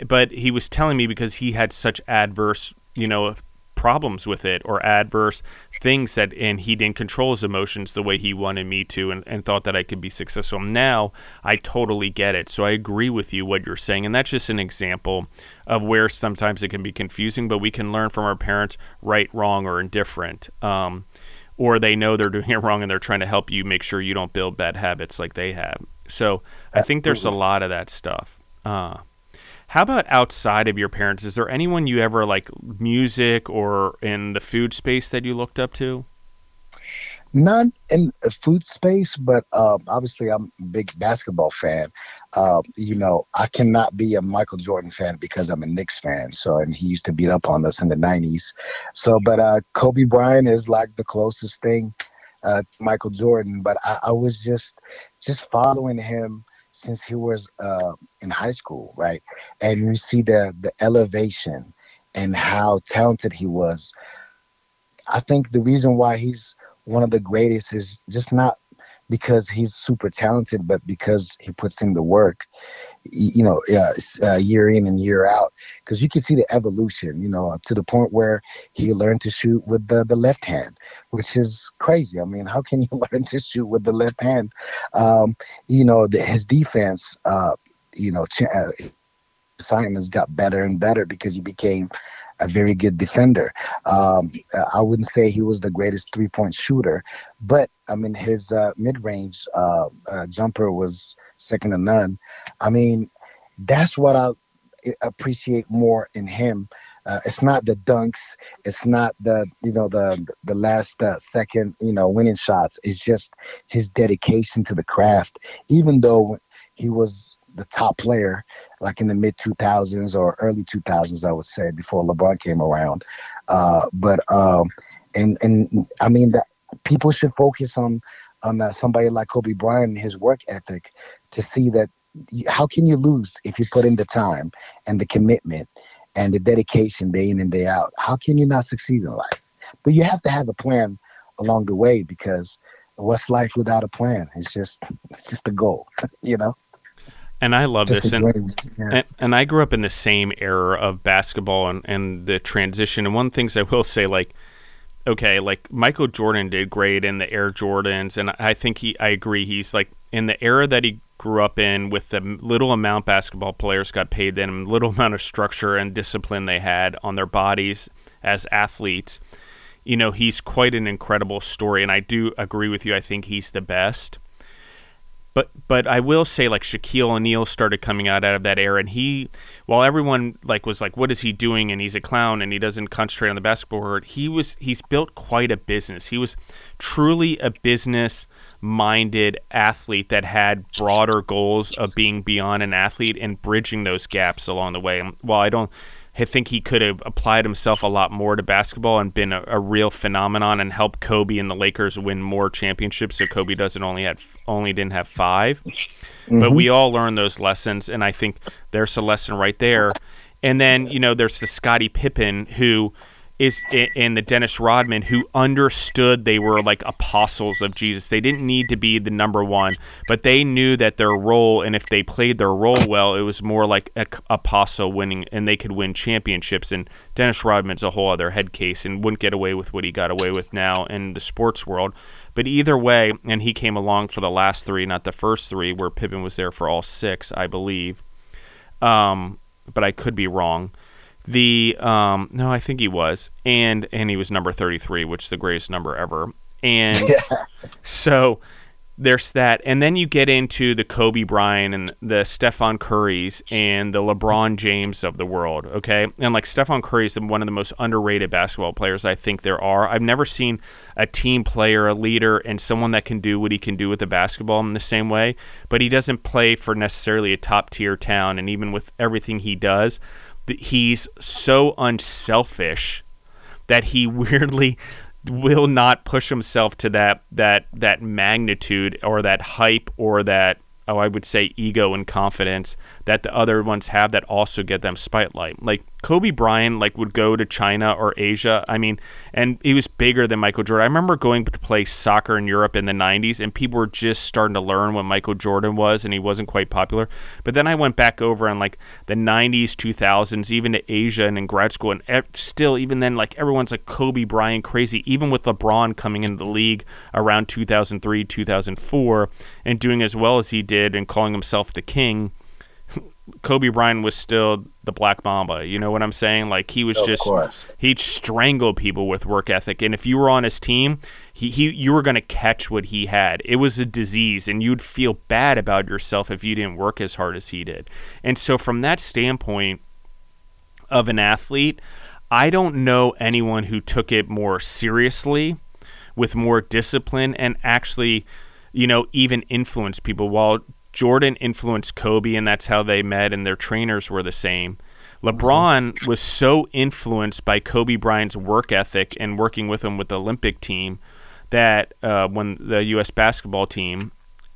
But he was telling me because he had such adverse, you know, problems with it or adverse things that and he didn't control his emotions the way he wanted me to and, and thought that I could be successful. Now I totally get it. So I agree with you what you're saying. And that's just an example of where sometimes it can be confusing, but we can learn from our parents right, wrong, or indifferent. Um, or they know they're doing (laughs) it wrong and they're trying to help you make sure you don't build bad habits like they have. So I think there's a lot of that stuff. Uh, how about outside of your parents? Is there anyone you ever like music or in the food space that you looked up to? Not in the food space, but uh, obviously I'm a big basketball fan. Uh, you know, I cannot be a Michael Jordan fan because I'm a Knicks fan. So, and he used to beat up on us in the '90s. So, but uh, Kobe Bryant is like the closest thing uh, Michael Jordan. But I, I was just just following him since he was uh, in high school, right? And you see the the elevation and how talented he was. I think the reason why he's one of the greatest is just not because he's super talented, but because he puts in the work, you know, uh, year in and year out. Because you can see the evolution, you know, to the point where he learned to shoot with the, the left hand, which is crazy. I mean, how can you (laughs) learn to shoot with the left hand? Um, you know, the, his defense, uh, you know, ch- uh, assignments got better and better because he became a very good defender. Um, I wouldn't say he was the greatest three point shooter, but I mean, his uh, mid range uh, uh, jumper was second to none. I mean, that's what I appreciate more in him. Uh, it's not the dunks. It's not the you know the the last uh, second you know winning shots. It's just his dedication to the craft. Even though he was the top player, like in the mid 2000s or early 2000s, I would say, before LeBron came around. Uh, but um, and and I mean that people should focus on on uh, somebody like Kobe Bryant and his work ethic to see that how can you lose if you put in the time and the commitment and the dedication day in and day out? How can you not succeed in life? But you have to have a plan along the way because what's life without a plan? It's just it's just a goal, (laughs) you know. And I love Just this. And, yeah. and, and I grew up in the same era of basketball and, and the transition. And one of the things I will say, like, okay, like Michael Jordan did great in the Air Jordans, and I think he, I agree, he's like in the era that he grew up in with the little amount basketball players got paid, then little (laughs) amount of structure and discipline they had on their bodies as athletes. You know, he's quite an incredible story, and I do agree with you. I think he's the best. But but I will say like Shaquille O'Neal started coming out out of that era, and he, while everyone like was like, what is he doing? And he's a clown, and he doesn't concentrate on the basketball court. He was he's built quite a business. He was truly a business minded athlete that had broader goals of being beyond an athlete and bridging those gaps along the way. And while I don't I think he could have applied himself a lot more to basketball and been a, a, real phenomenon and helped Kobe and the Lakers win more championships. So Kobe doesn't only had only didn't have 5 mm-hmm. but we all learned those lessons, and I think there's a lesson right there. And then you know there's the Scottie Pippen who is in the Dennis Rodman who understood they were like apostles of Jesus. They didn't need to be the number one, but they knew that their role, and if they played their role well, it was more like a apostle winning, and they could win championships. And Dennis Rodman's a whole other head case, and wouldn't get away with what he got away with now in the sports world. But either way, and he came along for the last three, not the first three, where Pippen was there for all six, I believe. Um, but I could be wrong the um, no, I think he was, and and he was number thirty three, which is the greatest number ever. And (laughs) yeah. so there's that, and then you get into the Kobe Bryant and the Stephen Currys and the LeBron James of the world. Okay, and like Stephen Curry is one of the most underrated basketball players I think there are. I've never seen a team player, a leader, and someone that can do what he can do with the basketball in the same way. But he doesn't play for necessarily a top tier town, and even with everything he does, he's so unselfish that he (laughs) weirdly will not push himself to that that that magnitude or that hype or that oh I would say ego and confidence that the other ones have that also get them spotlight. Like Kobe Bryant like would go to China or Asia. I mean, and he was bigger than Michael Jordan. I remember going to play soccer in Europe in the 90s and people were just starting to learn what Michael Jordan was and he wasn't quite popular. But then I went back over in like the 90s, 2000s, even to Asia and in grad school and still even then like everyone's like Kobe Bryant crazy even with LeBron coming into the league around 2003, 2004 and doing as well as he did and calling himself the king Kobe Bryant was still the Black Mamba. You know what I'm saying? Like he was just he'd strangle people with work ethic, and if you were on his team, he, he you were going to catch what he had. It was a disease, and you'd feel bad about yourself if you didn't work as hard as he did. And so, from that standpoint of an athlete, I don't know anyone who took it more seriously, with more discipline, and actually you know, even influenced people. While Jordan influenced Kobe, and that's how they met, and their trainers were the same. LeBron was so influenced by Kobe Bryant's work ethic and working with him with the Olympic team that uh, when the U.S. basketball team,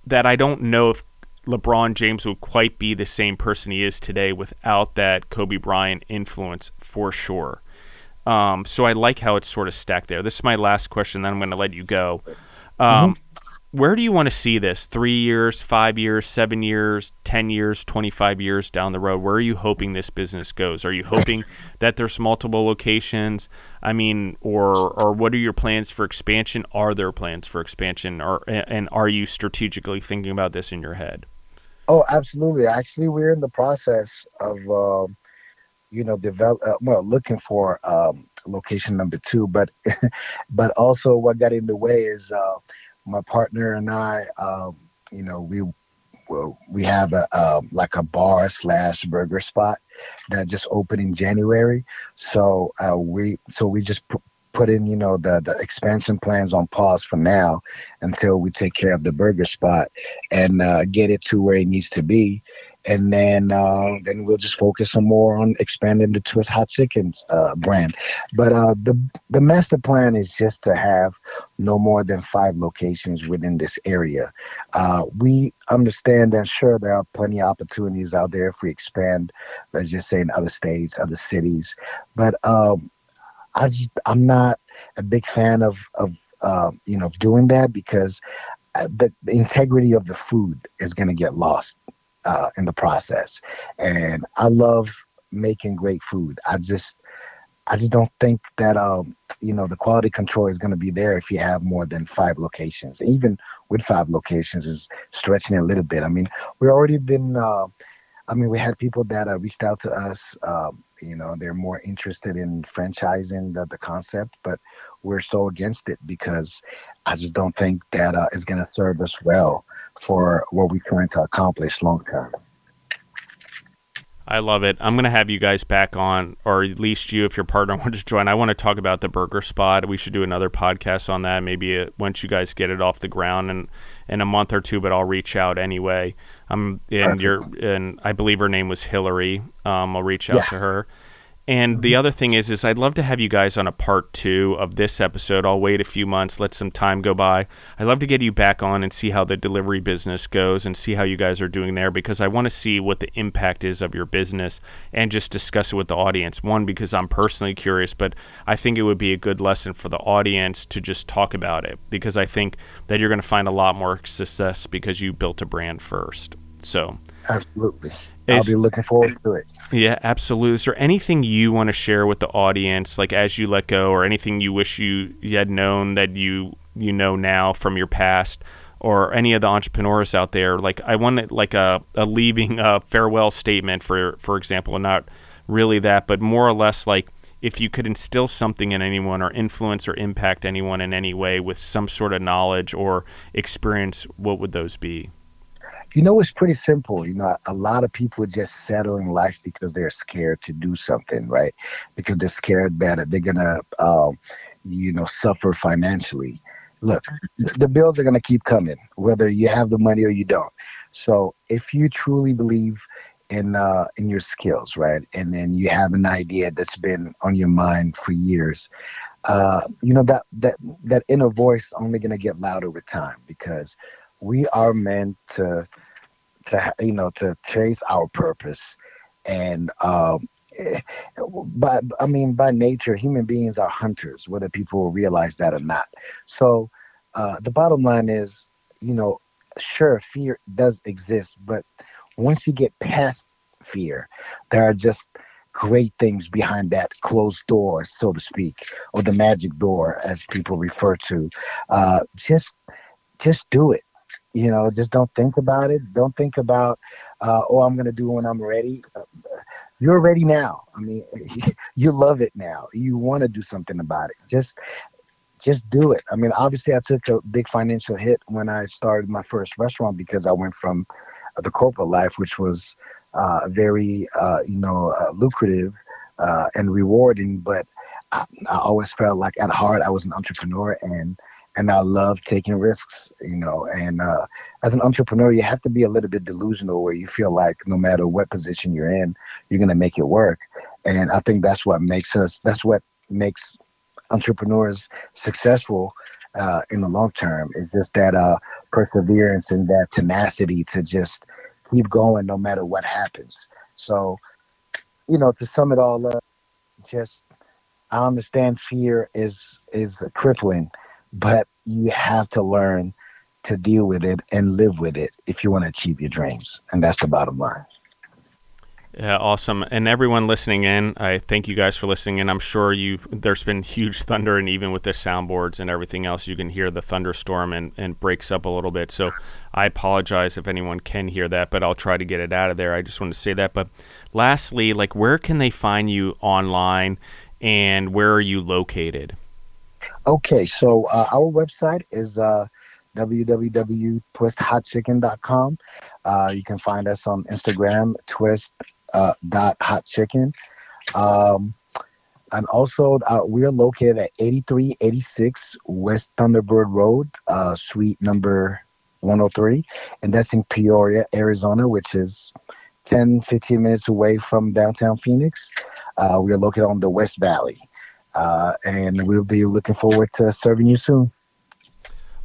that I don't know if LeBron James would quite be the same person he is today without that Kobe Bryant influence for sure. Um, so I like how it's sort of stacked there. This is my last question, then I'm going to let you go. Um, mm-hmm where do you want to see this? Three years, five years, seven years, 10 years, 25 years down the road? Where are you hoping this business goes? Are you hoping that there's multiple locations? I mean, or, or what are your plans for expansion? Are there plans for expansion? Or, and are you strategically thinking about this in your head? Oh, absolutely. Actually, we're in the process of, uh, you know, develop, uh, well, looking for um, location number two, but, (laughs) but also what got in the way is, uh, my partner and I, um, you know, we well, we have a um, like a bar slash burger spot that just opened in January. So uh, we so we just p- put in you know the the expansion plans on pause for now until we take care of the burger spot and uh, get it to where it needs to be and then uh, then we'll just focus some more on expanding the Twist Hot Chickens uh, brand. But uh, the the master plan is just to have no more than five locations within this area. Uh, we understand that sure there are plenty of opportunities out there if we expand. Let's just say in other states, other cities, but um, I just, I'm not a big fan of of uh, you know doing that because uh, the integrity of the food is going to get lost uh, in the process. And I love making great food. I just I just don't think that um, you know the quality control is going to be there if you have more than five locations. Even with five locations, is stretching a little bit. I mean, we already been. Uh, I mean, we had people that uh, reached out to us. Um, you know, they're more interested in franchising the, the concept, but we're so against it because I just don't think that uh, is going to serve us well for what we're trying to accomplish long term. I love it. I'm going to have you guys back on, or at least you, if your partner (laughs) wants to join. I want to talk about the burger spot. We should do another podcast on that. Maybe uh, once you guys get it off the ground and in a month or two. But I'll reach out anyway. Um, and your and I believe her name was Hillary. Um, I'll reach out yeah. to her. And the mm-hmm. other thing is, is I'd love to have you guys on a part two of this episode. I'll wait a few months, let some time go by. I'd love to get you back on and see how the delivery business goes and see how you guys are doing there because I want to see what the impact is of your business and just discuss it with the audience. One, because I'm personally curious, but I think it would be a good lesson for the audience to just talk about it because I think that you're going to find a lot more success because you built a brand first. So, absolutely. I'll be looking forward to it. Yeah, absolutely. Is there anything you want to share with the audience, like as you let go, or anything you wish you, you had known that you you know now from your past, or any of the entrepreneurs out there? Like I want like a, a leaving a farewell statement for for example, not really that, but more or less like if you could instill something in anyone or influence or impact anyone in any way with some sort of knowledge or experience, what would those be? You know, it's pretty simple. You know, a lot of people just settle in life because they're scared to do something, right? Because they're scared that they're gonna, um, you know, suffer financially. Look, the bills are gonna keep coming, whether you have the money or you don't. So, if you truly believe in uh, in your skills, right, and then you have an idea that's been on your mind for years, uh, you know that that that inner voice only gonna get louder with time because we are meant to to you know to chase our purpose. And um but i mean by nature human beings are hunters whether people realize that or not. So uh the bottom line is you know sure fear does exist but once you get past fear there are just great things behind that closed door so to speak or the magic door as people refer to. Uh just just do it you know just don't think about it. Don't think about uh, oh i'm gonna do when i'm ready. Uh, you're ready now. I mean (laughs) you love it now. You want to do something about it. Just just do it. I mean obviously i took a big financial hit when i started my first restaurant because i went from the corporate life which was uh, very uh, you know uh, lucrative uh, and rewarding. But I, I always felt like at heart i was an entrepreneur and and I love taking risks, you know. And uh, as an entrepreneur, you have to be a little bit delusional where you feel like no matter what position you're in, you're going to make it work. And I think that's what makes us, that's what makes entrepreneurs successful uh, in the long term. It's just that uh, perseverance and that tenacity to just keep going no matter what happens. So, you know, to sum it all up, just I understand fear is is crippling but you have to learn to deal with it and live with it if you want to achieve your dreams. And that's the bottom line. Yeah, awesome. And everyone listening in, I thank you guys for listening in. I'm sure you there's been huge thunder and even with the soundboards and everything else, you can hear the thunderstorm and, and breaks up a little bit. So I apologize if anyone can hear that, but I'll try to get it out of there. I just want to say that. But lastly, like where can they find you online and where are you located? Okay, so uh, our website is uh, www.twisthotchicken.com. Uh, you can find us on Instagram, twist uh, dot hot chicken. Um, and also, uh, we are located at 8386 West Thunderbird Road, uh, suite number 103. And that's in Peoria, Arizona, which is 10, 15 minutes away from downtown Phoenix. Uh, we are located on the West Valley. Uh, and we'll be looking forward to serving you soon.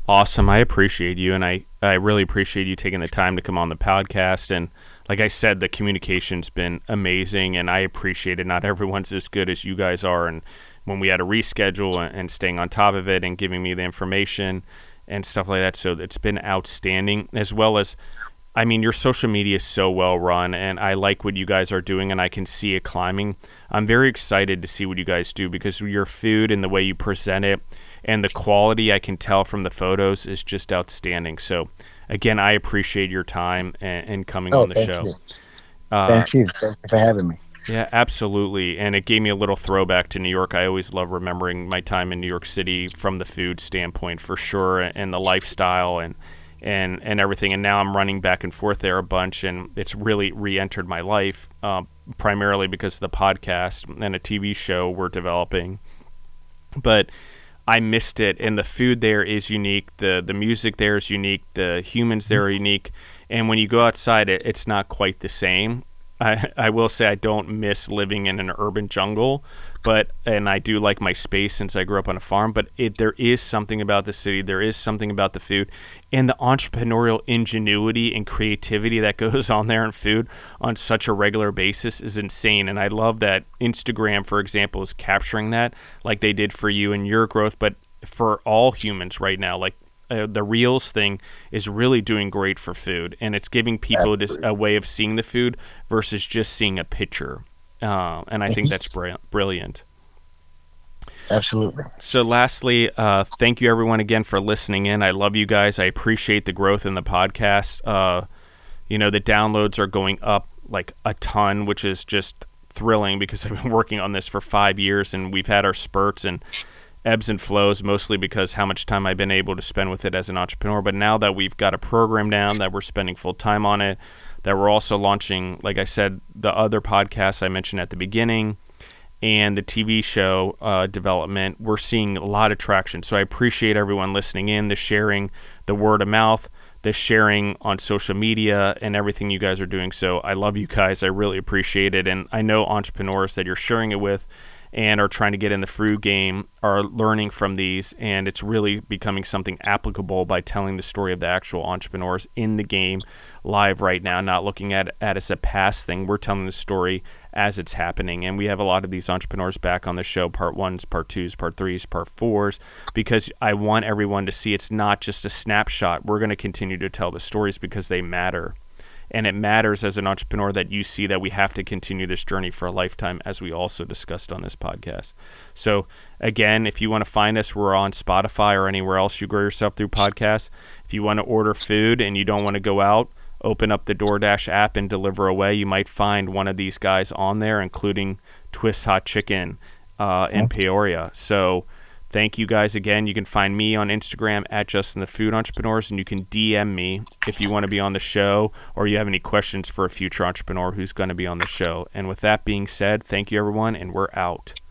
Awesome. I appreciate you, and I, I really appreciate you taking the time to come on the podcast. And like I said, the communication's been amazing, and I appreciate it. Not everyone's as good as you guys are. And when we had a reschedule and staying on top of it and giving me the information and stuff like that, so it's been outstanding. As well as I mean, your social media is so well run, and I like what you guys are doing, and I can see it climbing. I'm very excited to see what you guys do because your food and the way you present it and the quality I can tell from the photos is just outstanding. So, again, I appreciate your time and, and coming oh, on the show. You. Uh, thank you. Thank you for having me. Yeah, absolutely. And it gave me a little throwback to New York. I always love remembering my time in New York City from the food standpoint for sure and the lifestyle and and and everything. And now I'm running back and forth there a bunch, and it's really re-entered my life, uh, primarily because of the podcast and a TV show we're developing. But I missed it, and the food there is unique. the The music there is unique. The humans there are unique. And when you go outside, it, it's not quite the same. I, (laughs) I will say I don't miss living in an urban jungle, but and I do like my space since I grew up on a farm. But it, there is something about the city. There is something about the food and the entrepreneurial ingenuity and creativity that (laughs) goes on there in food on such a regular basis is insane. And I love that Instagram, for example, is capturing that like they did for you and your growth, but for all humans right now, like. Uh, the reels thing is really doing great for food and it's giving people a way of seeing the food versus just seeing a picture uh, and I think that's brilliant. Absolutely. So, lastly, uh, thank you everyone again for listening in. I love you guys. I appreciate the growth in the podcast. Uh, you know, the downloads are going up like a ton, which is just thrilling because (laughs) I've been working on this for five years and we've had our spurts and ebbs and flows, mostly because how much time I've been able to spend with it as an entrepreneur. But now that we've got a program down, that we're spending full time on it, that we're also launching, like I said, the other podcasts I mentioned at the beginning and the TV show uh, development, we're seeing a lot of traction. So I appreciate everyone listening in, the sharing, the word of mouth, the sharing on social media, and everything you guys are doing. So I love you guys. I really appreciate it. And I know entrepreneurs that you're sharing it with and are trying to get in the food game are learning from these and it's really becoming something applicable by telling the story of the actual entrepreneurs in the game live right now not looking at, at it as a past thing. We're telling the story as it's happening and we have a lot of these entrepreneurs back on the show part ones part twos part threes part fours because i want everyone to see it's not just a snapshot. We're going to continue to tell the stories because they matter and it matters as an entrepreneur that you see that we have to continue this journey for a lifetime, as we also discussed on this podcast. So, again, if you want to find us, we're on Spotify or anywhere else you grow yourself through podcasts. If you want to order food and you don't want to go out, open up the DoorDash app and deliver away. You might find one of these guys on there, including Twist Hot Chicken uh, in Peoria. So, Thank you guys again. You can find me on Instagram at Justin the Food Entrepreneurs, and you can DM me if you want to be on the show or you have any questions for a future entrepreneur who's going to be on the show. And with that being said, thank you everyone, and we're out.